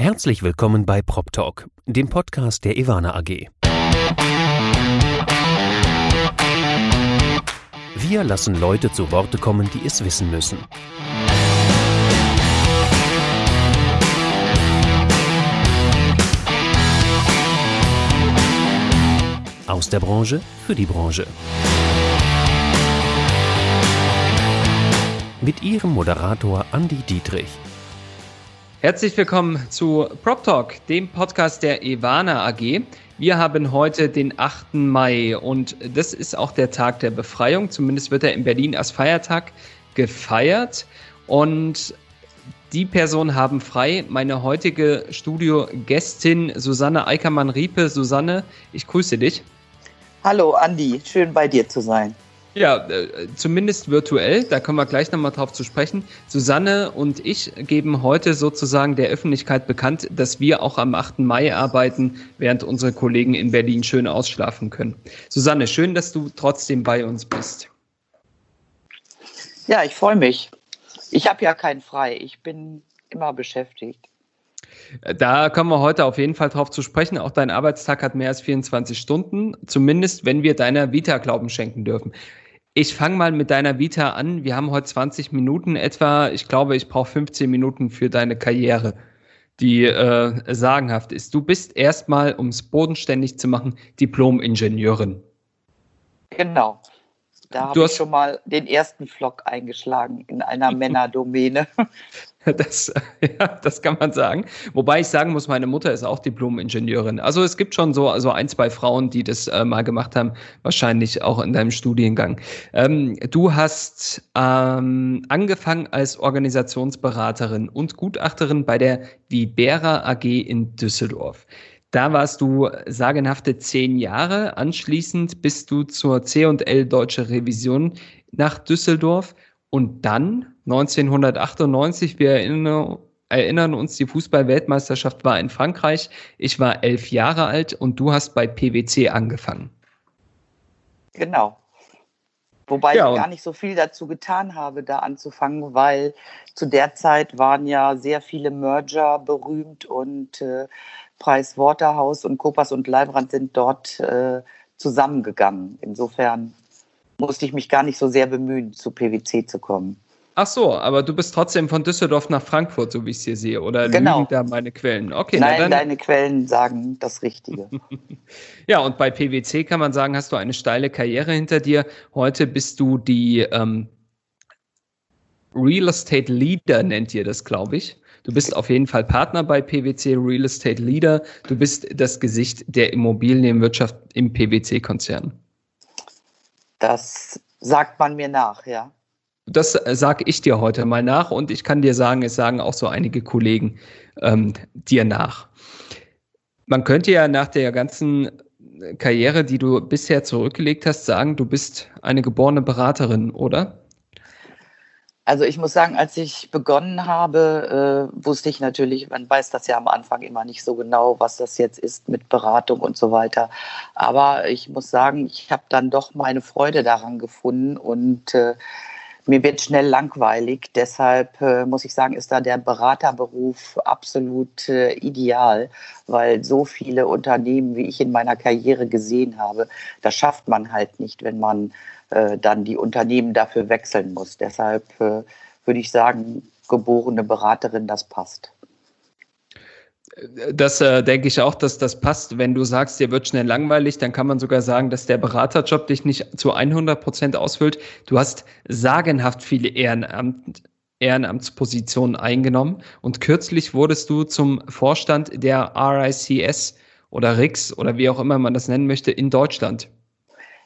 Herzlich willkommen bei Prop Talk, dem Podcast der Ivana AG. Wir lassen Leute zu Worte kommen, die es wissen müssen. Aus der Branche für die Branche. Mit ihrem Moderator Andy Dietrich. Herzlich willkommen zu Prop Talk, dem Podcast der Evana AG. Wir haben heute den 8. Mai und das ist auch der Tag der Befreiung. Zumindest wird er in Berlin als Feiertag gefeiert. Und die Personen haben frei. Meine heutige Studiogästin Susanne Eickermann-Riepe. Susanne, ich grüße dich. Hallo Andi, schön bei dir zu sein. Ja, äh, zumindest virtuell, da kommen wir gleich nochmal drauf zu sprechen. Susanne und ich geben heute sozusagen der Öffentlichkeit bekannt, dass wir auch am 8. Mai arbeiten, während unsere Kollegen in Berlin schön ausschlafen können. Susanne, schön, dass du trotzdem bei uns bist. Ja, ich freue mich. Ich habe ja keinen frei, ich bin immer beschäftigt. Da kommen wir heute auf jeden Fall drauf zu sprechen. Auch dein Arbeitstag hat mehr als 24 Stunden, zumindest wenn wir deiner Vita Glauben schenken dürfen. Ich fange mal mit deiner Vita an. Wir haben heute 20 Minuten etwa. Ich glaube, ich brauche 15 Minuten für deine Karriere, die äh, sagenhaft ist. Du bist erstmal, um es bodenständig zu machen, Diplom-Ingenieurin. Genau. Da habe ich schon mal den ersten Flock eingeschlagen in einer Männerdomäne. Das, ja, das kann man sagen. Wobei ich sagen muss, meine Mutter ist auch Diplom-Ingenieurin. Also es gibt schon so also ein, zwei Frauen, die das äh, mal gemacht haben, wahrscheinlich auch in deinem Studiengang. Ähm, du hast ähm, angefangen als Organisationsberaterin und Gutachterin bei der Vibera AG in Düsseldorf. Da warst du sagenhafte zehn Jahre. Anschließend bist du zur C&L Deutsche Revision nach Düsseldorf und dann 1998, wir erinnern, erinnern uns, die Fußball-Weltmeisterschaft war in Frankreich. Ich war elf Jahre alt und du hast bei PwC angefangen. Genau. Wobei ja, ich gar nicht so viel dazu getan habe, da anzufangen, weil zu der Zeit waren ja sehr viele Merger berühmt und äh, Price Waterhouse und Kopas und Leibrand sind dort äh, zusammengegangen. Insofern musste ich mich gar nicht so sehr bemühen, zu PwC zu kommen. Ach so, aber du bist trotzdem von Düsseldorf nach Frankfurt, so wie ich es hier sehe, oder genau. da meine Quellen? Okay, Nein, deine Quellen sagen das Richtige. ja, und bei PwC kann man sagen, hast du eine steile Karriere hinter dir. Heute bist du die ähm, Real Estate Leader, nennt ihr das, glaube ich. Du bist auf jeden Fall Partner bei PwC, Real Estate Leader. Du bist das Gesicht der Immobilienwirtschaft im PwC-Konzern. Das sagt man mir nach, ja. Das sage ich dir heute mal nach und ich kann dir sagen, es sagen auch so einige Kollegen ähm, dir nach. Man könnte ja nach der ganzen Karriere, die du bisher zurückgelegt hast, sagen, du bist eine geborene Beraterin, oder? Also ich muss sagen, als ich begonnen habe, äh, wusste ich natürlich, man weiß das ja am Anfang immer nicht so genau, was das jetzt ist mit Beratung und so weiter. Aber ich muss sagen, ich habe dann doch meine Freude daran gefunden und äh, mir wird schnell langweilig. Deshalb äh, muss ich sagen, ist da der Beraterberuf absolut äh, ideal, weil so viele Unternehmen, wie ich in meiner Karriere gesehen habe, das schafft man halt nicht, wenn man äh, dann die Unternehmen dafür wechseln muss. Deshalb äh, würde ich sagen, geborene Beraterin, das passt. Das äh, denke ich auch, dass das passt. Wenn du sagst, dir wird schnell langweilig, dann kann man sogar sagen, dass der Beraterjob dich nicht zu 100 Prozent ausfüllt. Du hast sagenhaft viele Ehrenamt, Ehrenamtspositionen eingenommen und kürzlich wurdest du zum Vorstand der RICS oder RIX oder wie auch immer man das nennen möchte in Deutschland.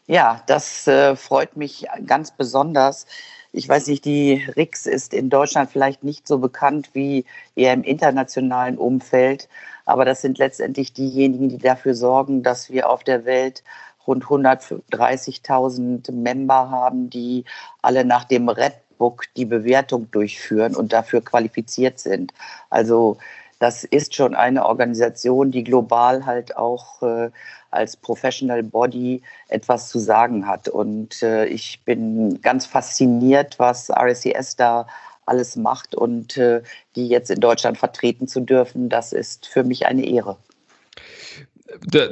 Ja, das äh, freut mich ganz besonders. Ich weiß nicht, die RIX ist in Deutschland vielleicht nicht so bekannt wie eher im internationalen Umfeld, aber das sind letztendlich diejenigen, die dafür sorgen, dass wir auf der Welt rund 130.000 Member haben, die alle nach dem Red Book die Bewertung durchführen und dafür qualifiziert sind. Also das ist schon eine Organisation, die global halt auch äh, als Professional Body etwas zu sagen hat. Und äh, ich bin ganz fasziniert, was RSCS da alles macht und äh, die jetzt in Deutschland vertreten zu dürfen, das ist für mich eine Ehre.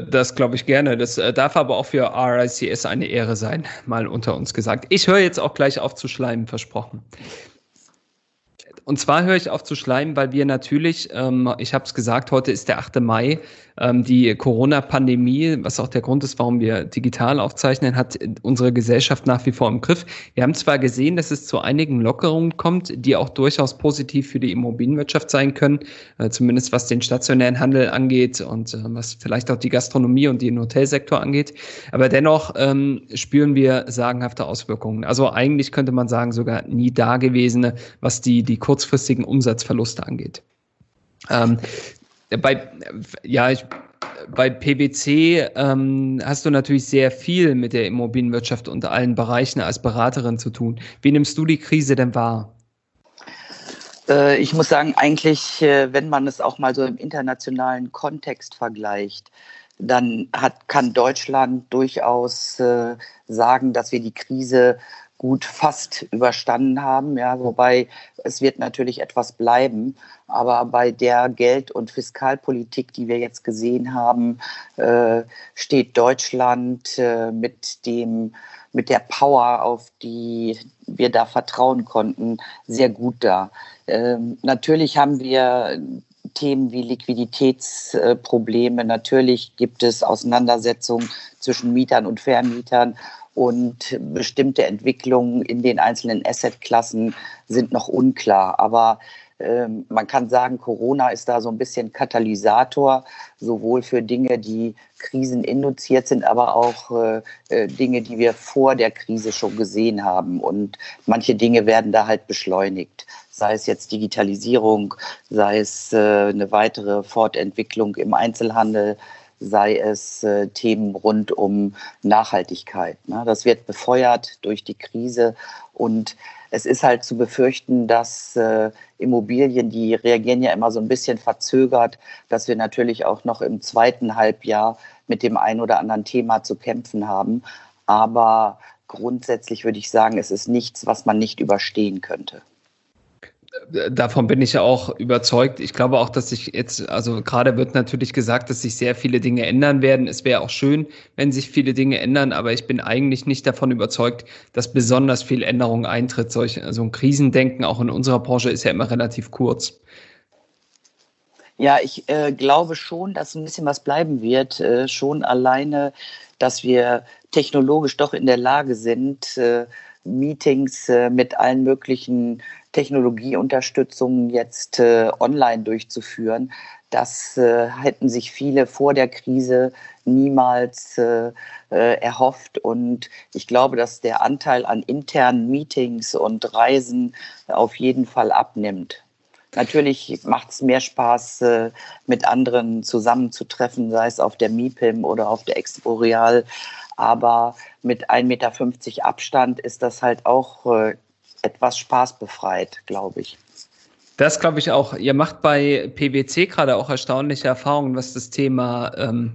Das glaube ich gerne. Das äh, darf aber auch für RICS eine Ehre sein, mal unter uns gesagt. Ich höre jetzt auch gleich auf zu schleimen, versprochen. Und zwar höre ich auf zu schleimen, weil wir natürlich, ähm, ich habe es gesagt, heute ist der 8. Mai, ähm, die Corona-Pandemie, was auch der Grund ist, warum wir digital aufzeichnen, hat unsere Gesellschaft nach wie vor im Griff. Wir haben zwar gesehen, dass es zu einigen Lockerungen kommt, die auch durchaus positiv für die Immobilienwirtschaft sein können, äh, zumindest was den stationären Handel angeht und äh, was vielleicht auch die Gastronomie und den Hotelsektor angeht. Aber dennoch ähm, spüren wir sagenhafte Auswirkungen. Also eigentlich könnte man sagen, sogar nie dagewesene, was die, die kurzfristigen Umsatzverluste angeht. Ähm, bei, ja, ich, bei PwC ähm, hast du natürlich sehr viel mit der Immobilienwirtschaft und allen Bereichen als Beraterin zu tun. Wie nimmst du die Krise denn wahr? Äh, ich muss sagen, eigentlich, äh, wenn man es auch mal so im internationalen Kontext vergleicht, dann hat, kann Deutschland durchaus äh, sagen, dass wir die Krise gut fast überstanden haben. Ja, wobei es wird natürlich etwas bleiben. Aber bei der Geld- und Fiskalpolitik, die wir jetzt gesehen haben, äh, steht Deutschland äh, mit dem mit der Power, auf die wir da vertrauen konnten, sehr gut da. Ähm, natürlich haben wir Themen wie Liquiditätsprobleme. Natürlich gibt es Auseinandersetzungen zwischen Mietern und Vermietern und bestimmte Entwicklungen in den einzelnen Assetklassen sind noch unklar. Aber ähm, man kann sagen, Corona ist da so ein bisschen Katalysator, sowohl für Dinge, die kriseninduziert sind, aber auch äh, äh, Dinge, die wir vor der Krise schon gesehen haben. Und manche Dinge werden da halt beschleunigt, sei es jetzt Digitalisierung, sei es äh, eine weitere Fortentwicklung im Einzelhandel, sei es äh, Themen rund um Nachhaltigkeit. Ne? Das wird befeuert durch die Krise und es ist halt zu befürchten, dass äh, Immobilien, die reagieren ja immer so ein bisschen verzögert, dass wir natürlich auch noch im zweiten Halbjahr mit dem einen oder anderen Thema zu kämpfen haben. Aber grundsätzlich würde ich sagen, es ist nichts, was man nicht überstehen könnte davon bin ich ja auch überzeugt. Ich glaube auch, dass sich jetzt, also gerade wird natürlich gesagt, dass sich sehr viele Dinge ändern werden. Es wäre auch schön, wenn sich viele Dinge ändern, aber ich bin eigentlich nicht davon überzeugt, dass besonders viel Änderung eintritt. Solch, also ein Krisendenken auch in unserer Branche ist ja immer relativ kurz. Ja, ich äh, glaube schon, dass ein bisschen was bleiben wird. Äh, schon alleine, dass wir technologisch doch in der Lage sind, äh, Meetings äh, mit allen möglichen Technologieunterstützungen jetzt äh, online durchzuführen. Das äh, hätten sich viele vor der Krise niemals äh, äh, erhofft. Und ich glaube, dass der Anteil an internen Meetings und Reisen auf jeden Fall abnimmt. Natürlich macht es mehr Spaß, äh, mit anderen zusammenzutreffen, sei es auf der MIPIM oder auf der Expo Real. Aber mit 1,50 Meter Abstand ist das halt auch etwas spaßbefreit, glaube ich. Das glaube ich auch. Ihr macht bei PwC gerade auch erstaunliche Erfahrungen, was das Thema ähm,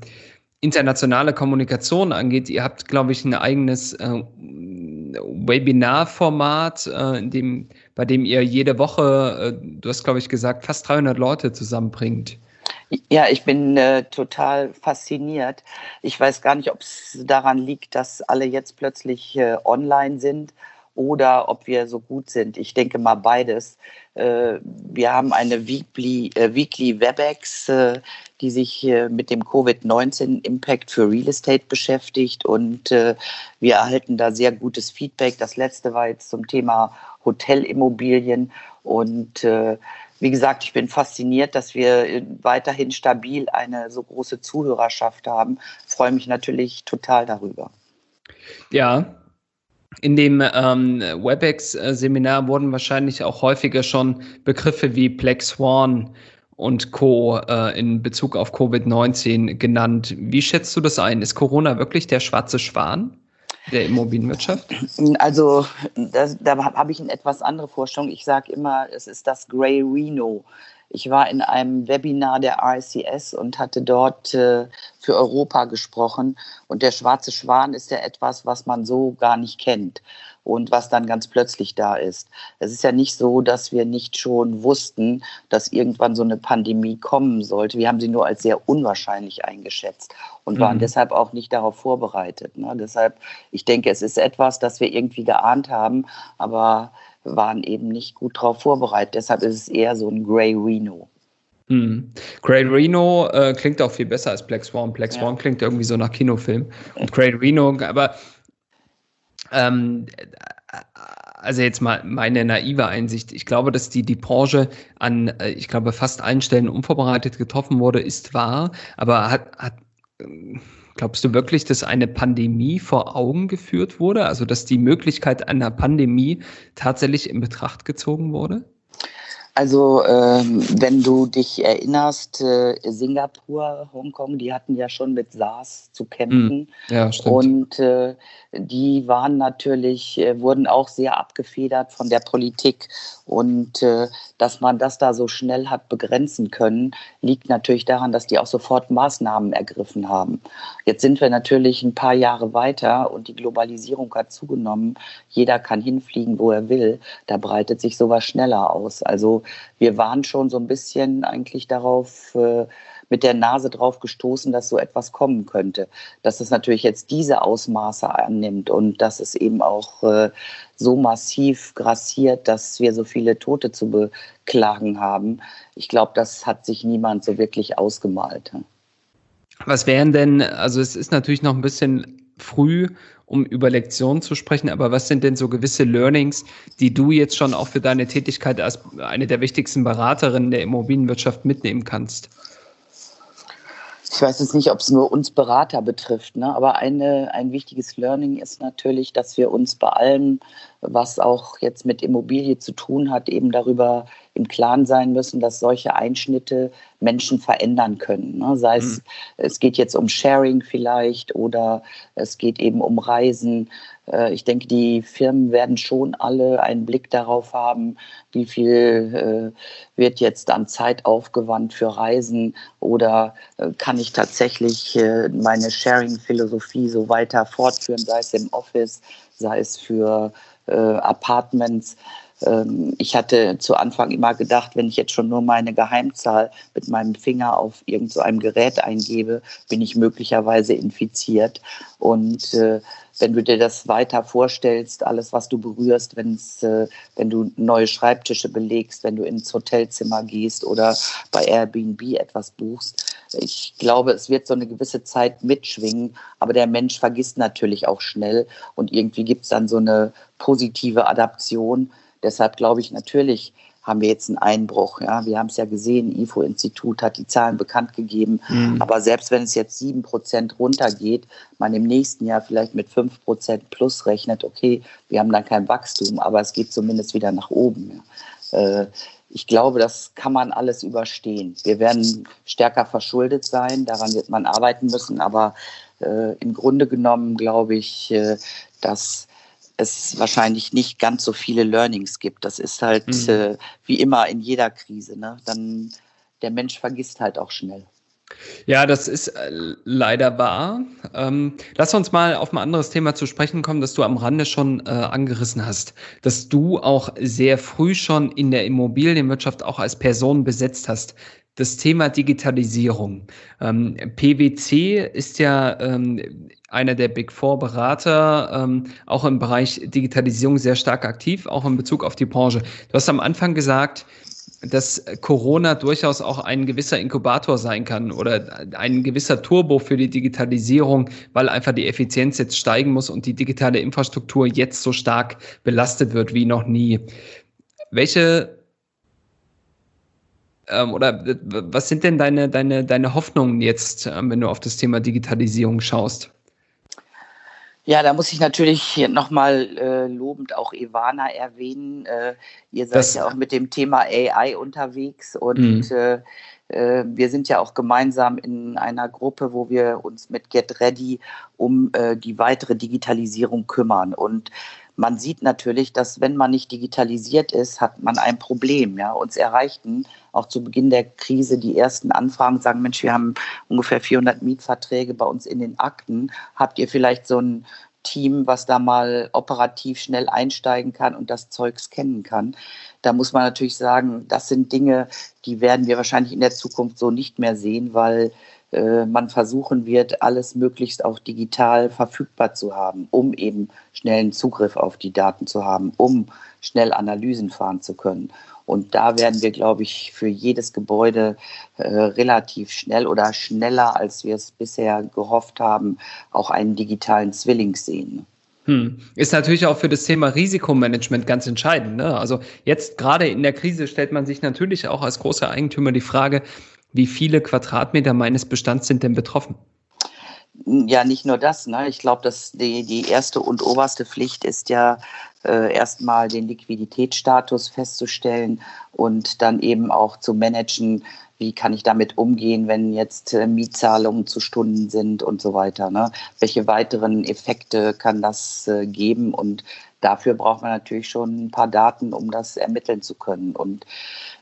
internationale Kommunikation angeht. Ihr habt, glaube ich, ein eigenes äh, Webinarformat, äh, in dem, bei dem ihr jede Woche, äh, du hast, glaube ich, gesagt, fast 300 Leute zusammenbringt. Ja, ich bin äh, total fasziniert. Ich weiß gar nicht, ob es daran liegt, dass alle jetzt plötzlich äh, online sind oder ob wir so gut sind. Ich denke mal beides. Äh, wir haben eine Weekly, äh, Weekly WebEx, äh, die sich mit dem Covid-19-Impact für Real Estate beschäftigt und wir erhalten da sehr gutes Feedback. Das letzte war jetzt zum Thema Hotelimmobilien und wie gesagt, ich bin fasziniert, dass wir weiterhin stabil eine so große Zuhörerschaft haben. Ich freue mich natürlich total darüber. Ja, in dem ähm, WebEx-Seminar wurden wahrscheinlich auch häufiger schon Begriffe wie Black Swan und Co. Äh, in Bezug auf Covid-19 genannt. Wie schätzt du das ein? Ist Corona wirklich der schwarze Schwan der Immobilienwirtschaft? Also das, da habe ich eine etwas andere Vorstellung. Ich sage immer, es ist das Grey Reno. Ich war in einem Webinar der RICS und hatte dort äh, für Europa gesprochen. Und der schwarze Schwan ist ja etwas, was man so gar nicht kennt. und was dann ganz plötzlich da ist. Es ist ja nicht so, dass wir nicht schon wussten, dass irgendwann so eine Pandemie kommen sollte. Wir haben sie nur als sehr unwahrscheinlich eingeschätzt und waren mhm. deshalb auch nicht darauf vorbereitet. Ne? Deshalb, ich denke, es ist etwas, das wir irgendwie geahnt haben, aber waren eben nicht gut darauf vorbereitet. Deshalb ist es eher so ein Grey Reno. Hm. Grey Reno äh, klingt auch viel besser als Black Swan. Black Swan ja. klingt irgendwie so nach Kinofilm. Und Grey Reno, aber ähm, also jetzt mal meine naive Einsicht. Ich glaube, dass die, die Branche an, äh, ich glaube, fast allen Stellen unvorbereitet getroffen wurde, ist wahr. Aber hat, hat glaubst du wirklich, dass eine Pandemie vor Augen geführt wurde? Also, dass die Möglichkeit einer Pandemie tatsächlich in Betracht gezogen wurde? Also ähm, wenn du dich erinnerst, äh, Singapur, Hongkong, die hatten ja schon mit SARS zu kämpfen. Hm. Ja, stimmt. Und äh, die waren natürlich, äh, wurden auch sehr abgefedert von der Politik. Und äh, dass man das da so schnell hat begrenzen können, liegt natürlich daran, dass die auch sofort Maßnahmen ergriffen haben. Jetzt sind wir natürlich ein paar Jahre weiter und die Globalisierung hat zugenommen. Jeder kann hinfliegen, wo er will. Da breitet sich sowas schneller aus. Also wir waren schon so ein bisschen eigentlich darauf äh, mit der Nase drauf gestoßen, dass so etwas kommen könnte. Dass es natürlich jetzt diese Ausmaße annimmt und dass es eben auch äh, so massiv grassiert, dass wir so viele Tote zu beklagen haben. Ich glaube, das hat sich niemand so wirklich ausgemalt. Was wären denn, also es ist natürlich noch ein bisschen früh, um über Lektionen zu sprechen, aber was sind denn so gewisse Learnings, die du jetzt schon auch für deine Tätigkeit als eine der wichtigsten Beraterinnen der Immobilienwirtschaft mitnehmen kannst? Ich weiß jetzt nicht, ob es nur uns Berater betrifft, ne? aber eine, ein wichtiges Learning ist natürlich, dass wir uns bei allem, was auch jetzt mit Immobilie zu tun hat, eben darüber im Klaren sein müssen, dass solche Einschnitte Menschen verändern können. Ne? Sei es, mhm. es geht jetzt um Sharing vielleicht oder es geht eben um Reisen. Äh, ich denke, die Firmen werden schon alle einen Blick darauf haben, wie viel äh, wird jetzt an Zeit aufgewandt für Reisen oder äh, kann ich tatsächlich meine Sharing-Philosophie so weiter fortführen, sei es im Office, sei es für Apartments. Ähm, ich hatte zu Anfang immer gedacht, wenn ich jetzt schon nur meine Geheimzahl mit meinem Finger auf irgend so Gerät eingebe, bin ich möglicherweise infiziert. Und wenn du dir das weiter vorstellst, alles, was du berührst, wenn's, äh, wenn du neue Schreibtische belegst, wenn du ins Hotelzimmer gehst oder bei Airbnb etwas buchst, ich glaube, es wird so eine gewisse Zeit mitschwingen, aber der Mensch vergisst natürlich auch schnell und irgendwie gibt es dann so eine positive Adaption. Deshalb glaube ich natürlich, haben wir jetzt einen Einbruch. Ja, wir haben es ja gesehen, IFO-Institut hat die Zahlen bekannt gegeben. Mhm. Aber selbst wenn es jetzt sieben Prozent runtergeht, man im nächsten Jahr vielleicht mit fünf Prozent plus rechnet, okay, wir haben dann kein Wachstum, aber es geht zumindest wieder nach oben. Ja. Äh, ich glaube, das kann man alles überstehen. Wir werden stärker verschuldet sein, daran wird man arbeiten müssen, aber äh, im Grunde genommen glaube ich, äh, dass es wahrscheinlich nicht ganz so viele Learnings gibt. Das ist halt mhm. äh, wie immer in jeder Krise. Ne? Dann der Mensch vergisst halt auch schnell. Ja, das ist äh, leider wahr. Ähm, lass uns mal auf ein anderes Thema zu sprechen kommen, das du am Rande schon äh, angerissen hast. Dass du auch sehr früh schon in der Immobilienwirtschaft auch als Person besetzt hast das Thema Digitalisierung. Ähm, PwC ist ja ähm, einer der Big Four Berater, ähm, auch im Bereich Digitalisierung sehr stark aktiv, auch in Bezug auf die Branche. Du hast am Anfang gesagt, dass Corona durchaus auch ein gewisser Inkubator sein kann oder ein gewisser Turbo für die Digitalisierung, weil einfach die Effizienz jetzt steigen muss und die digitale Infrastruktur jetzt so stark belastet wird wie noch nie. Welche ähm, oder was sind denn deine, deine, deine Hoffnungen jetzt, ähm, wenn du auf das Thema Digitalisierung schaust? Ja, da muss ich natürlich nochmal äh, lobend auch Ivana erwähnen. Äh, ihr seid das, ja auch mit dem Thema AI unterwegs und mhm. äh, äh, wir sind ja auch gemeinsam in einer Gruppe, wo wir uns mit Get Ready um äh, die weitere Digitalisierung kümmern. Und man sieht natürlich, dass wenn man nicht digitalisiert ist, hat man ein Problem. Ja, uns erreichten auch zu Beginn der Krise die ersten Anfragen, sagen Mensch, wir haben ungefähr 400 Mietverträge bei uns in den Akten. Habt ihr vielleicht so ein Team, was da mal operativ schnell einsteigen kann und das Zeug scannen kann. Da muss man natürlich sagen, das sind Dinge, die werden wir wahrscheinlich in der Zukunft so nicht mehr sehen, weil äh, man versuchen wird, alles möglichst auch digital verfügbar zu haben, um eben schnellen Zugriff auf die Daten zu haben, um schnell Analysen fahren zu können. Und da werden wir, glaube ich, für jedes Gebäude äh, relativ schnell oder schneller, als wir es bisher gehofft haben, auch einen digitalen Zwilling sehen. Hm. Ist natürlich auch für das Thema Risikomanagement ganz entscheidend. Ne? Also jetzt gerade in der Krise stellt man sich natürlich auch als großer Eigentümer die Frage, wie viele Quadratmeter meines Bestands sind denn betroffen? Ja, nicht nur das. Ne? Ich glaube, dass die, die erste und oberste Pflicht ist ja äh, erstmal den Liquiditätsstatus festzustellen und dann eben auch zu managen, wie kann ich damit umgehen, wenn jetzt äh, Mietzahlungen zu Stunden sind und so weiter. Ne? Welche weiteren Effekte kann das äh, geben? Und dafür braucht man natürlich schon ein paar Daten, um das ermitteln zu können. Und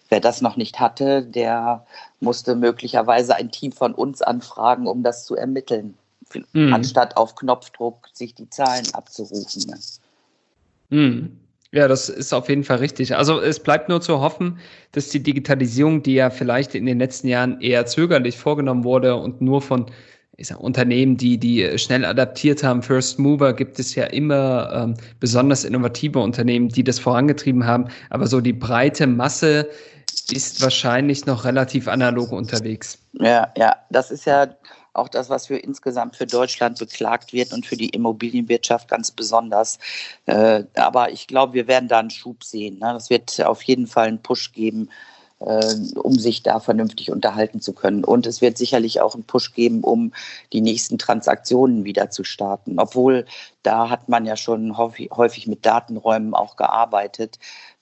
wer das noch nicht hatte, der musste möglicherweise ein Team von uns anfragen, um das zu ermitteln, mhm. anstatt auf Knopfdruck sich die Zahlen abzurufen. Mhm. Ja, das ist auf jeden Fall richtig. Also es bleibt nur zu hoffen, dass die Digitalisierung, die ja vielleicht in den letzten Jahren eher zögerlich vorgenommen wurde und nur von sag, Unternehmen, die, die schnell adaptiert haben, First Mover, gibt es ja immer ähm, besonders innovative Unternehmen, die das vorangetrieben haben. Aber so die breite Masse ist wahrscheinlich noch relativ analog unterwegs. Ja, ja, das ist ja auch das, was für insgesamt für Deutschland beklagt wird und für die Immobilienwirtschaft ganz besonders. Äh, aber ich glaube, wir werden da einen Schub sehen. Ne? Das wird auf jeden Fall einen Push geben, äh, um sich da vernünftig unterhalten zu können. Und es wird sicherlich auch einen Push geben, um die nächsten Transaktionen wieder zu starten. Obwohl da hat man ja schon häufig mit Datenräumen auch gearbeitet.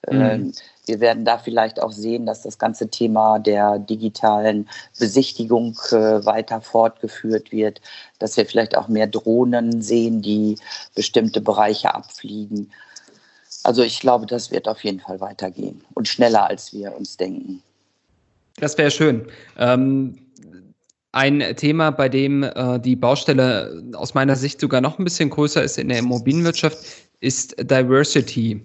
Mhm. Ähm, wir werden da vielleicht auch sehen, dass das ganze Thema der digitalen Besichtigung äh, weiter fortgeführt wird, dass wir vielleicht auch mehr Drohnen sehen, die bestimmte Bereiche abfliegen. Also ich glaube, das wird auf jeden Fall weitergehen und schneller, als wir uns denken. Das wäre schön. Ähm ein Thema, bei dem äh, die Baustelle aus meiner Sicht sogar noch ein bisschen größer ist in der Immobilienwirtschaft, ist Diversity.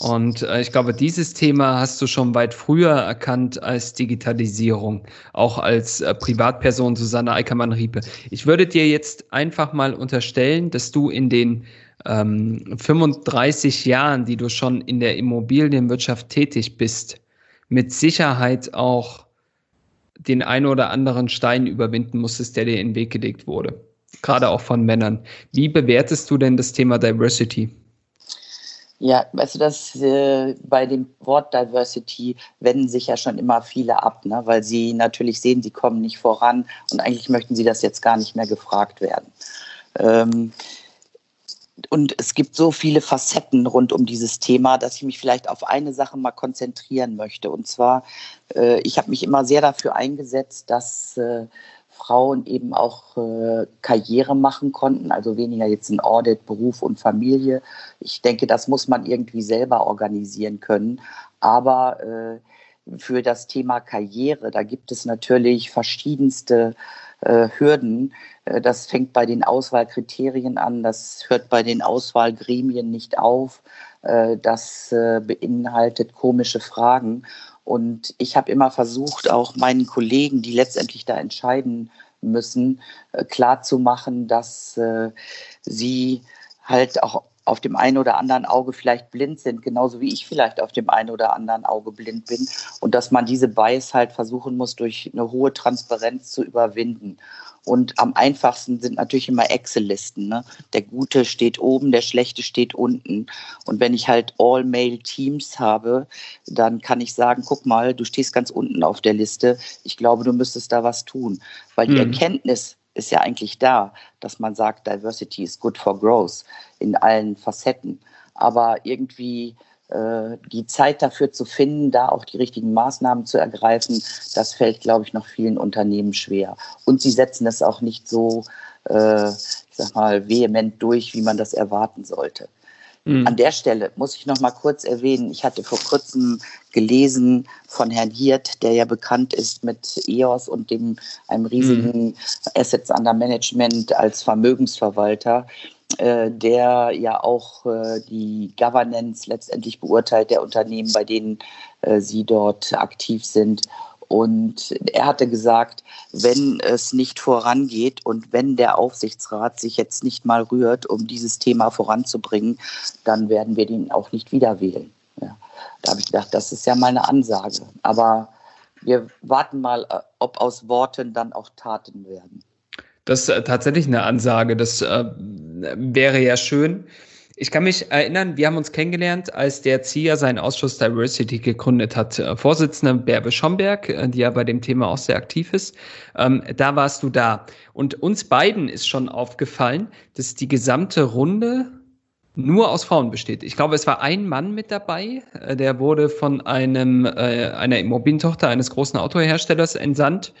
Und äh, ich glaube, dieses Thema hast du schon weit früher erkannt als Digitalisierung, auch als äh, Privatperson Susanne Eickermann-Riepe. Ich würde dir jetzt einfach mal unterstellen, dass du in den ähm, 35 Jahren, die du schon in der Immobilienwirtschaft tätig bist, mit Sicherheit auch den einen oder anderen Stein überwinden musstest, der dir in den Weg gelegt wurde. Gerade auch von Männern. Wie bewertest du denn das Thema Diversity? Ja, weißt du, dass äh, bei dem Wort Diversity wenden sich ja schon immer viele ab, ne? weil sie natürlich sehen, sie kommen nicht voran und eigentlich möchten sie das jetzt gar nicht mehr gefragt werden. Ähm, und es gibt so viele Facetten rund um dieses Thema, dass ich mich vielleicht auf eine Sache mal konzentrieren möchte. Und zwar, äh, ich habe mich immer sehr dafür eingesetzt, dass äh, Frauen eben auch äh, Karriere machen konnten, also weniger jetzt in Audit, Beruf und Familie. Ich denke, das muss man irgendwie selber organisieren können. Aber äh, für das Thema Karriere, da gibt es natürlich verschiedenste äh, Hürden. Äh, das fängt bei den Auswahlkriterien an, das hört bei den Auswahlgremien nicht auf, äh, das äh, beinhaltet komische Fragen. Und ich habe immer versucht, auch meinen Kollegen, die letztendlich da entscheiden müssen, äh, klarzumachen, dass äh, sie halt auch auf dem einen oder anderen Auge vielleicht blind sind, genauso wie ich vielleicht auf dem einen oder anderen Auge blind bin. Und dass man diese Bias halt versuchen muss, durch eine hohe Transparenz zu überwinden. Und am einfachsten sind natürlich immer Excel-Listen. Ne? Der Gute steht oben, der Schlechte steht unten. Und wenn ich halt All-Mail-Teams habe, dann kann ich sagen, guck mal, du stehst ganz unten auf der Liste. Ich glaube, du müsstest da was tun. Weil die mhm. Erkenntnis ist ja eigentlich da, dass man sagt, Diversity is good for growth in allen Facetten. Aber irgendwie die Zeit dafür zu finden, da auch die richtigen Maßnahmen zu ergreifen, das fällt, glaube ich, noch vielen Unternehmen schwer. Und sie setzen es auch nicht so, äh, ich sag mal, vehement durch, wie man das erwarten sollte. Mhm. An der Stelle muss ich noch mal kurz erwähnen, ich hatte vor kurzem gelesen von Herrn Hirt, der ja bekannt ist mit EOS und dem, einem riesigen mhm. Assets Under Management als Vermögensverwalter äh, der ja auch äh, die Governance letztendlich beurteilt der Unternehmen, bei denen äh, sie dort aktiv sind. Und er hatte gesagt, wenn es nicht vorangeht und wenn der Aufsichtsrat sich jetzt nicht mal rührt, um dieses Thema voranzubringen, dann werden wir den auch nicht wieder wählen. Ja. Da habe ich gedacht, das ist ja mal eine Ansage. Aber wir warten mal, äh, ob aus Worten dann auch Taten werden. Das ist äh, tatsächlich eine Ansage. Das äh, wäre ja schön. Ich kann mich erinnern, wir haben uns kennengelernt, als der ZIA seinen Ausschuss Diversity gegründet hat. Äh, Vorsitzende Bärbe Schomberg, äh, die ja bei dem Thema auch sehr aktiv ist. Ähm, da warst du da. Und uns beiden ist schon aufgefallen, dass die gesamte Runde nur aus Frauen besteht. Ich glaube, es war ein Mann mit dabei, äh, der wurde von einem, äh, einer Immobilientochter eines großen Autoherstellers entsandt.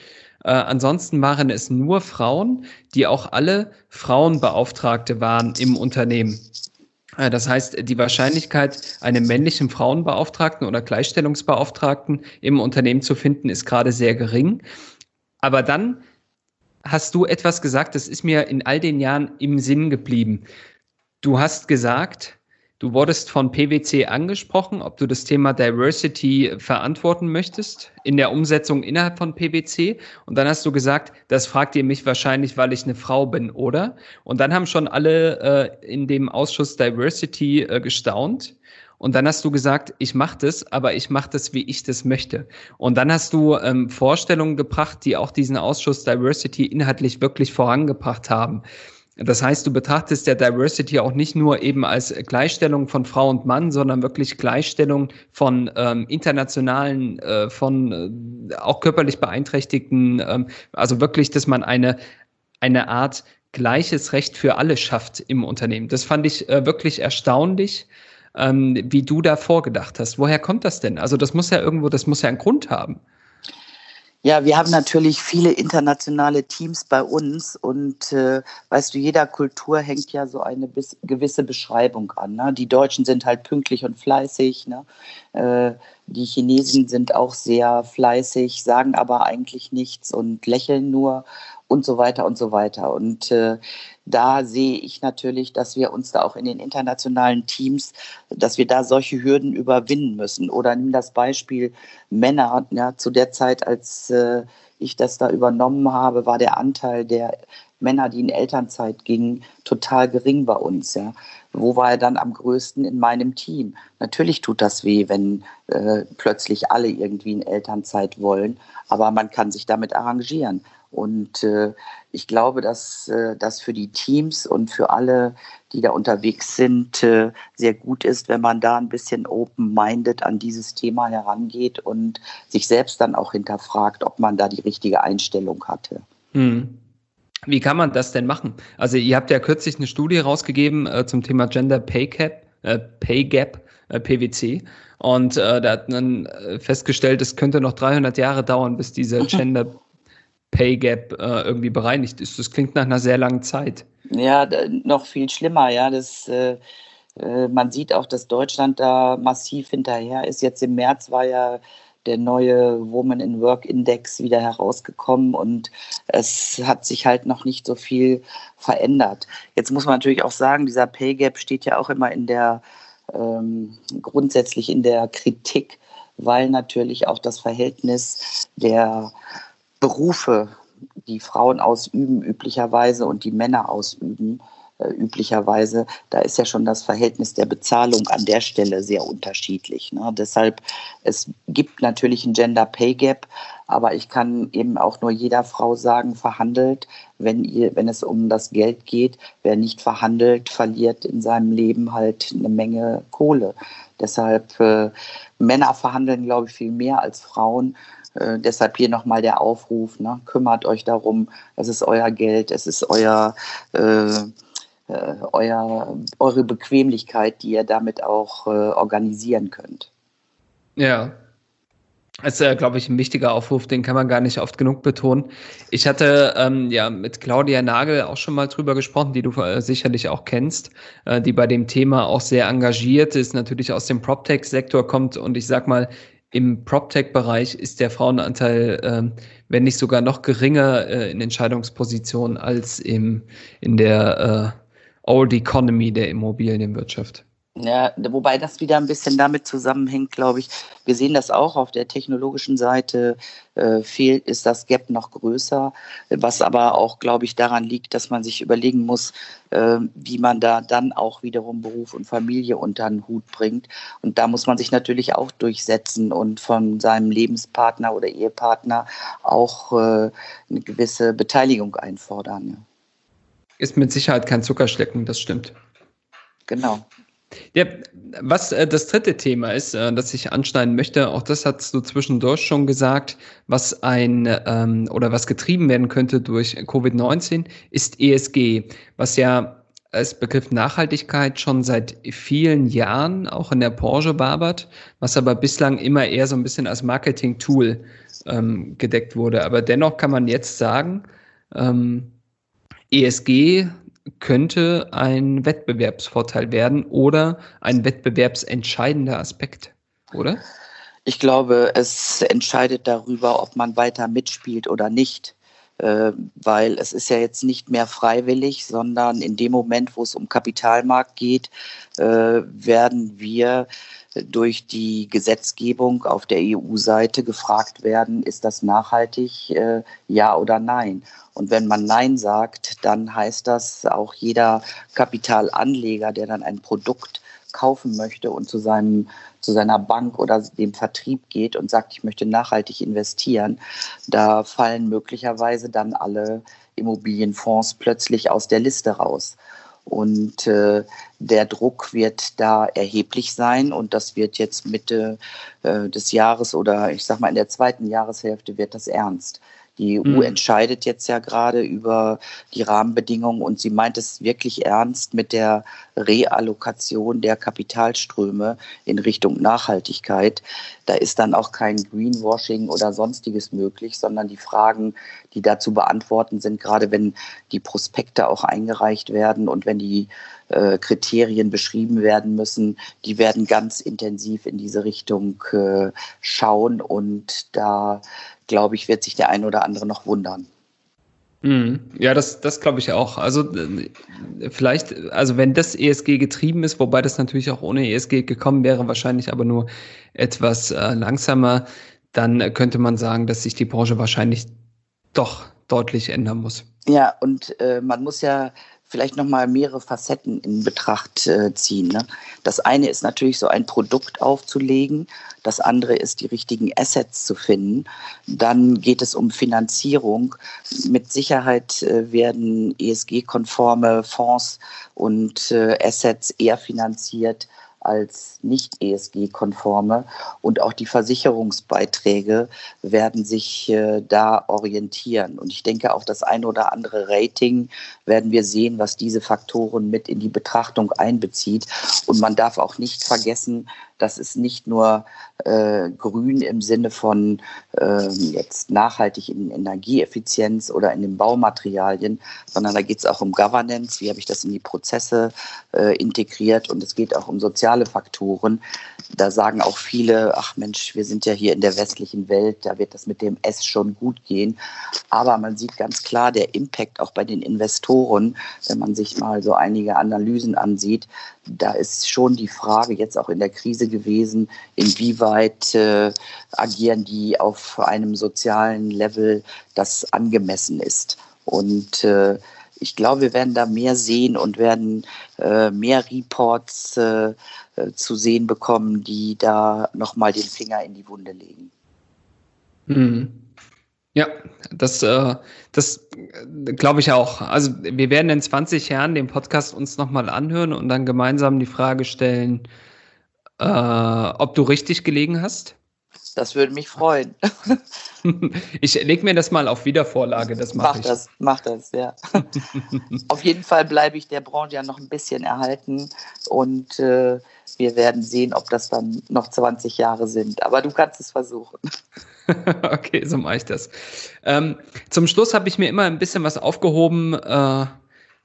Äh, ansonsten waren es nur Frauen, die auch alle Frauenbeauftragte waren im Unternehmen. Äh, das heißt, die Wahrscheinlichkeit, einen männlichen Frauenbeauftragten oder Gleichstellungsbeauftragten im Unternehmen zu finden, ist gerade sehr gering. Aber dann hast du etwas gesagt, das ist mir in all den Jahren im Sinn geblieben. Du hast gesagt, Du wurdest von PwC angesprochen, ob du das Thema Diversity verantworten möchtest in der Umsetzung innerhalb von PwC. Und dann hast du gesagt, das fragt ihr mich wahrscheinlich, weil ich eine Frau bin, oder? Und dann haben schon alle äh, in dem Ausschuss Diversity äh, gestaunt. Und dann hast du gesagt, ich mache das, aber ich mache das, wie ich das möchte. Und dann hast du ähm, Vorstellungen gebracht, die auch diesen Ausschuss Diversity inhaltlich wirklich vorangebracht haben. Das heißt, du betrachtest der Diversity auch nicht nur eben als Gleichstellung von Frau und Mann, sondern wirklich Gleichstellung von ähm, internationalen, äh, von äh, auch körperlich beeinträchtigten, ähm, also wirklich, dass man eine, eine Art gleiches Recht für alle schafft im Unternehmen. Das fand ich äh, wirklich erstaunlich, ähm, wie du da vorgedacht hast. Woher kommt das denn? Also das muss ja irgendwo, das muss ja einen Grund haben. Ja, wir haben natürlich viele internationale Teams bei uns und äh, weißt du, jeder Kultur hängt ja so eine bis, gewisse Beschreibung an. Ne? Die Deutschen sind halt pünktlich und fleißig. Ne? Äh, die Chinesen sind auch sehr fleißig, sagen aber eigentlich nichts und lächeln nur und so weiter und so weiter. Und äh, da sehe ich natürlich, dass wir uns da auch in den internationalen Teams, dass wir da solche Hürden überwinden müssen. Oder nimm das Beispiel Männer. Ja, zu der Zeit, als äh, ich das da übernommen habe, war der Anteil der Männer, die in Elternzeit gingen, total gering bei uns. Ja. Wo war er dann am größten in meinem Team? Natürlich tut das weh, wenn äh, plötzlich alle irgendwie in Elternzeit wollen, aber man kann sich damit arrangieren. Und äh, ich glaube, dass äh, das für die Teams und für alle, die da unterwegs sind, äh, sehr gut ist, wenn man da ein bisschen open-minded an dieses Thema herangeht und sich selbst dann auch hinterfragt, ob man da die richtige Einstellung hatte. Hm. Wie kann man das denn machen? Also ihr habt ja kürzlich eine Studie rausgegeben äh, zum Thema Gender Pay Gap, äh, Pay Gap, äh, PwC. Und da hat man festgestellt, es könnte noch 300 Jahre dauern, bis dieser Gender Pay Gap äh, irgendwie bereinigt ist. Das klingt nach einer sehr langen Zeit. Ja, noch viel schlimmer, ja. Das, äh, äh, man sieht auch, dass Deutschland da massiv hinterher ist. Jetzt im März war ja der neue Woman in Work Index wieder herausgekommen und es hat sich halt noch nicht so viel verändert. Jetzt muss man natürlich auch sagen, dieser Pay Gap steht ja auch immer in der ähm, grundsätzlich in der Kritik, weil natürlich auch das Verhältnis der Berufe, die Frauen ausüben üblicherweise und die Männer ausüben äh, üblicherweise, da ist ja schon das Verhältnis der Bezahlung an der Stelle sehr unterschiedlich. Ne? Deshalb, es gibt natürlich ein Gender Pay Gap, aber ich kann eben auch nur jeder Frau sagen, verhandelt, wenn, ihr, wenn es um das Geld geht. Wer nicht verhandelt, verliert in seinem Leben halt eine Menge Kohle. Deshalb, äh, Männer verhandeln, glaube ich, viel mehr als Frauen. Äh, deshalb hier nochmal der Aufruf, ne? kümmert euch darum, es ist euer Geld, es ist euer, äh, äh, euer, eure Bequemlichkeit, die ihr damit auch äh, organisieren könnt. Ja, das ist, glaube ich, ein wichtiger Aufruf, den kann man gar nicht oft genug betonen. Ich hatte ähm, ja mit Claudia Nagel auch schon mal drüber gesprochen, die du äh, sicherlich auch kennst, äh, die bei dem Thema auch sehr engagiert ist, natürlich aus dem PropTech-Sektor kommt und ich sag mal, im PropTech-Bereich ist der Frauenanteil, äh, wenn nicht sogar noch geringer äh, in Entscheidungspositionen als im, in der äh, Old Economy der Immobilienwirtschaft. Ja, wobei das wieder ein bisschen damit zusammenhängt, glaube ich. Wir sehen das auch auf der technologischen Seite. Äh, fehlt, ist das Gap noch größer, was aber auch, glaube ich, daran liegt, dass man sich überlegen muss, äh, wie man da dann auch wiederum Beruf und Familie unter den Hut bringt. Und da muss man sich natürlich auch durchsetzen und von seinem Lebenspartner oder Ehepartner auch äh, eine gewisse Beteiligung einfordern. Ja. Ist mit Sicherheit kein Zuckerschlecken, das stimmt. Genau. Ja, was äh, das dritte Thema ist, äh, das ich anschneiden möchte, auch das hast du zwischendurch schon gesagt, was ein ähm, oder was getrieben werden könnte durch Covid-19, ist ESG, was ja als Begriff Nachhaltigkeit schon seit vielen Jahren auch in der Branche wabert, was aber bislang immer eher so ein bisschen als Marketing-Tool ähm, gedeckt wurde. Aber dennoch kann man jetzt sagen, ähm, ESG könnte ein Wettbewerbsvorteil werden oder ein wettbewerbsentscheidender Aspekt, oder? Ich glaube, es entscheidet darüber, ob man weiter mitspielt oder nicht. Äh, weil es ist ja jetzt nicht mehr freiwillig, sondern in dem Moment, wo es um Kapitalmarkt geht, äh, werden wir durch die Gesetzgebung auf der EU-Seite gefragt werden, ist das nachhaltig, äh, ja oder nein? Und wenn man Nein sagt, dann heißt das auch jeder Kapitalanleger, der dann ein Produkt kaufen möchte und zu, seinem, zu seiner Bank oder dem Vertrieb geht und sagt, ich möchte nachhaltig investieren, da fallen möglicherweise dann alle Immobilienfonds plötzlich aus der Liste raus. Und äh, der Druck wird da erheblich sein und das wird jetzt Mitte äh, des Jahres oder ich sag mal in der zweiten Jahreshälfte wird das ernst. Die EU mhm. entscheidet jetzt ja gerade über die Rahmenbedingungen und sie meint es wirklich ernst mit der Reallokation der Kapitalströme in Richtung Nachhaltigkeit. Da ist dann auch kein Greenwashing oder sonstiges möglich, sondern die Fragen, die da zu beantworten sind, gerade wenn die Prospekte auch eingereicht werden und wenn die äh, Kriterien beschrieben werden müssen, die werden ganz intensiv in diese Richtung äh, schauen und da glaube ich, wird sich der ein oder andere noch wundern. Mhm. Ja, das, das glaube ich auch. Also äh, vielleicht, also wenn das ESG getrieben ist, wobei das natürlich auch ohne ESG gekommen wäre, wahrscheinlich aber nur etwas äh, langsamer, dann könnte man sagen, dass sich die Branche wahrscheinlich doch deutlich ändern muss. Ja, und äh, man muss ja vielleicht nochmal mehrere Facetten in Betracht äh, ziehen. Ne? Das eine ist natürlich so ein Produkt aufzulegen, das andere ist die richtigen Assets zu finden. Dann geht es um Finanzierung. Mit Sicherheit äh, werden ESG-konforme Fonds und äh, Assets eher finanziert als nicht ESG-konforme. Und auch die Versicherungsbeiträge werden sich äh, da orientieren. Und ich denke, auch das eine oder andere Rating werden wir sehen, was diese Faktoren mit in die Betrachtung einbezieht. Und man darf auch nicht vergessen, dass es nicht nur äh, grün im Sinne von äh, jetzt nachhaltig in Energieeffizienz oder in den Baumaterialien, sondern da geht es auch um Governance, wie habe ich das in die Prozesse äh, integriert und es geht auch um soziale Faktoren. Da sagen auch viele, ach Mensch, wir sind ja hier in der westlichen Welt, da wird das mit dem S schon gut gehen. Aber man sieht ganz klar der Impact auch bei den Investoren, wenn man sich mal so einige Analysen ansieht, da ist schon die Frage jetzt auch in der Krise gewesen, inwieweit äh, agieren die auf einem sozialen Level, das angemessen ist. Und äh, ich glaube, wir werden da mehr sehen und werden äh, mehr Reports äh, äh zu sehen bekommen, die da nochmal den Finger in die Wunde legen. Mhm. Ja, das, äh, das äh, glaube ich auch. Also wir werden in 20 Jahren den Podcast uns nochmal anhören und dann gemeinsam die Frage stellen, äh, ob du richtig gelegen hast. Das würde mich freuen. ich lege mir das mal auf Wiedervorlage, das mache mach ich. das, mach das, ja. auf jeden Fall bleibe ich der Branche ja noch ein bisschen erhalten und äh, wir werden sehen, ob das dann noch 20 Jahre sind. Aber du kannst es versuchen. okay, so mache ich das. Ähm, zum Schluss habe ich mir immer ein bisschen was aufgehoben, äh,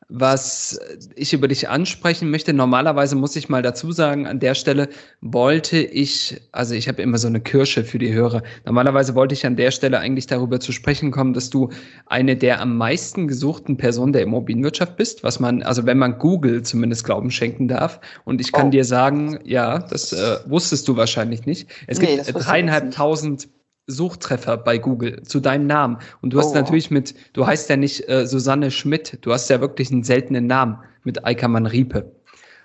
was ich über dich ansprechen möchte. Normalerweise muss ich mal dazu sagen, an der Stelle wollte ich, also ich habe immer so eine Kirsche für die Hörer. Normalerweise wollte ich an der Stelle eigentlich darüber zu sprechen kommen, dass du eine der am meisten gesuchten Personen der Immobilienwirtschaft bist, was man, also wenn man Google zumindest Glauben schenken darf. Und ich kann oh. dir sagen, ja, das äh, wusstest du wahrscheinlich nicht. Es nee, gibt dreieinhalbtausend Suchtreffer bei Google zu deinem Namen. Und du hast oh. natürlich mit, du heißt ja nicht äh, Susanne Schmidt, du hast ja wirklich einen seltenen Namen mit Eikamann Riepe.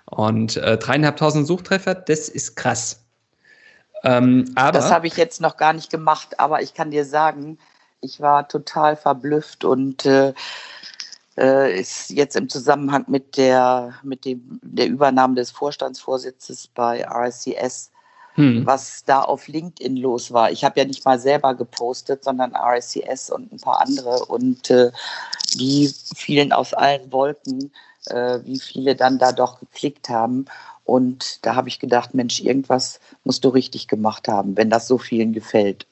Und äh, dreieinhalbtausend Suchtreffer, das ist krass. Ähm, aber, das habe ich jetzt noch gar nicht gemacht, aber ich kann dir sagen, ich war total verblüfft und äh, äh ist jetzt im Zusammenhang mit der, mit dem, der Übernahme des Vorstandsvorsitzes bei RSCS hm. was da auf LinkedIn los war. Ich habe ja nicht mal selber gepostet, sondern RSCS und ein paar andere und äh, die fielen aus allen Wolken, äh, wie viele dann da doch geklickt haben. Und da habe ich gedacht, Mensch, irgendwas musst du richtig gemacht haben, wenn das so vielen gefällt.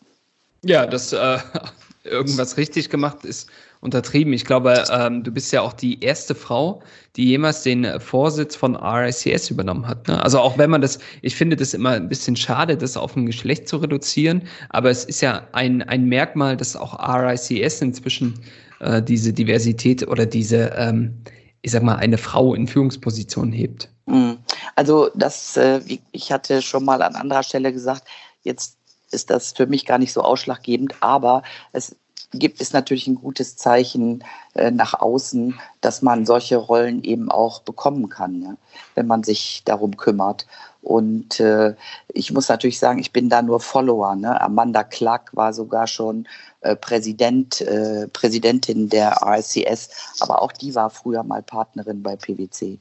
Ja, das äh, irgendwas richtig gemacht ist untertrieben. Ich glaube, ähm, du bist ja auch die erste Frau, die jemals den Vorsitz von RICS übernommen hat. Ne? Also auch wenn man das, ich finde das immer ein bisschen schade, das auf ein Geschlecht zu reduzieren, aber es ist ja ein, ein Merkmal, dass auch RICS inzwischen äh, diese Diversität oder diese, ähm, ich sag mal, eine Frau in Führungspositionen hebt. Mhm. Also das, äh, ich hatte schon mal an anderer Stelle gesagt, jetzt ist das für mich gar nicht so ausschlaggebend, aber es gibt es natürlich ein gutes Zeichen äh, nach außen, dass man solche Rollen eben auch bekommen kann, ja, wenn man sich darum kümmert. Und äh, ich muss natürlich sagen, ich bin da nur Follower. Ne? Amanda Clark war sogar schon äh, Präsident, äh, Präsidentin der RSCS, aber auch die war früher mal Partnerin bei PwC.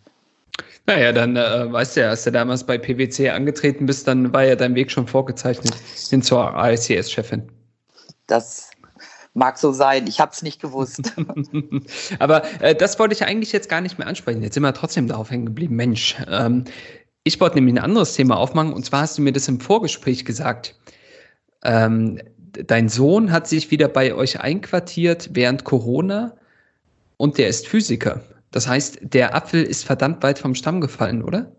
Naja, dann äh, weißt du ja, als du damals bei PwC angetreten bist, dann war ja dein Weg schon vorgezeichnet hin zur RSCS-Chefin. Das Mag so sein, ich habe es nicht gewusst. Aber äh, das wollte ich eigentlich jetzt gar nicht mehr ansprechen. Jetzt sind wir trotzdem darauf hängen geblieben. Mensch, ähm, ich wollte nämlich ein anderes Thema aufmachen und zwar hast du mir das im Vorgespräch gesagt. Ähm, dein Sohn hat sich wieder bei euch einquartiert während Corona und der ist Physiker. Das heißt, der Apfel ist verdammt weit vom Stamm gefallen, oder?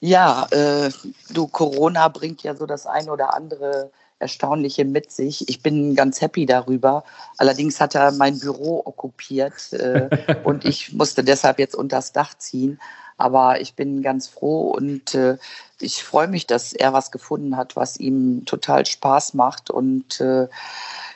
Ja, äh, du, Corona bringt ja so das ein oder andere Erstaunliche mit sich. Ich bin ganz happy darüber. Allerdings hat er mein Büro okkupiert äh, und ich musste deshalb jetzt unters Dach ziehen. Aber ich bin ganz froh und äh, ich freue mich, dass er was gefunden hat, was ihm total Spaß macht und äh,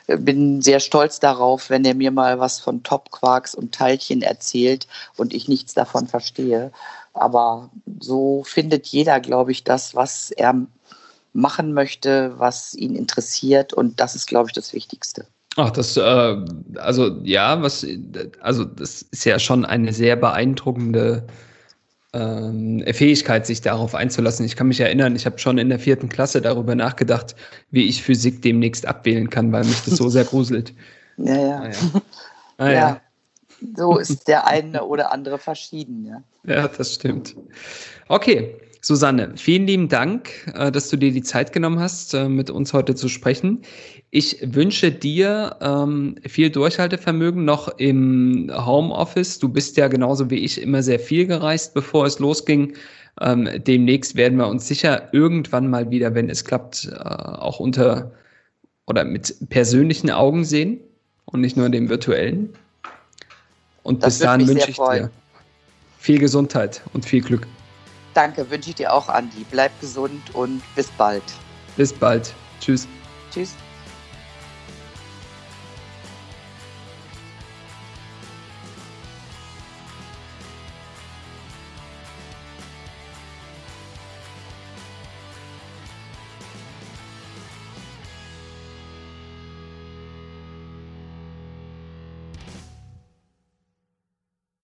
bin sehr stolz darauf, wenn er mir mal was von Topquarks und Teilchen erzählt und ich nichts davon verstehe. Aber so findet jeder, glaube ich, das, was er machen möchte, was ihn interessiert. Und das ist, glaube ich, das Wichtigste. Ach, das, äh, also ja, was, also das ist ja schon eine sehr beeindruckende ähm, Fähigkeit, sich darauf einzulassen. Ich kann mich erinnern, ich habe schon in der vierten Klasse darüber nachgedacht, wie ich Physik demnächst abwählen kann, weil mich das so sehr gruselt. Ja, ja. Ah, ja. Ah, ja. ja. So ist der eine oder andere verschieden, ja. Ja, das stimmt. Okay, Susanne, vielen lieben Dank, äh, dass du dir die Zeit genommen hast, äh, mit uns heute zu sprechen. Ich wünsche dir ähm, viel Durchhaltevermögen noch im Homeoffice. Du bist ja genauso wie ich immer sehr viel gereist, bevor es losging. Ähm, demnächst werden wir uns sicher irgendwann mal wieder, wenn es klappt, äh, auch unter oder mit persönlichen Augen sehen und nicht nur dem virtuellen. Und das bis dahin wünsche ich freuen. dir viel Gesundheit und viel Glück. Danke, wünsche ich dir auch, Andi. Bleib gesund und bis bald. Bis bald. Tschüss. Tschüss.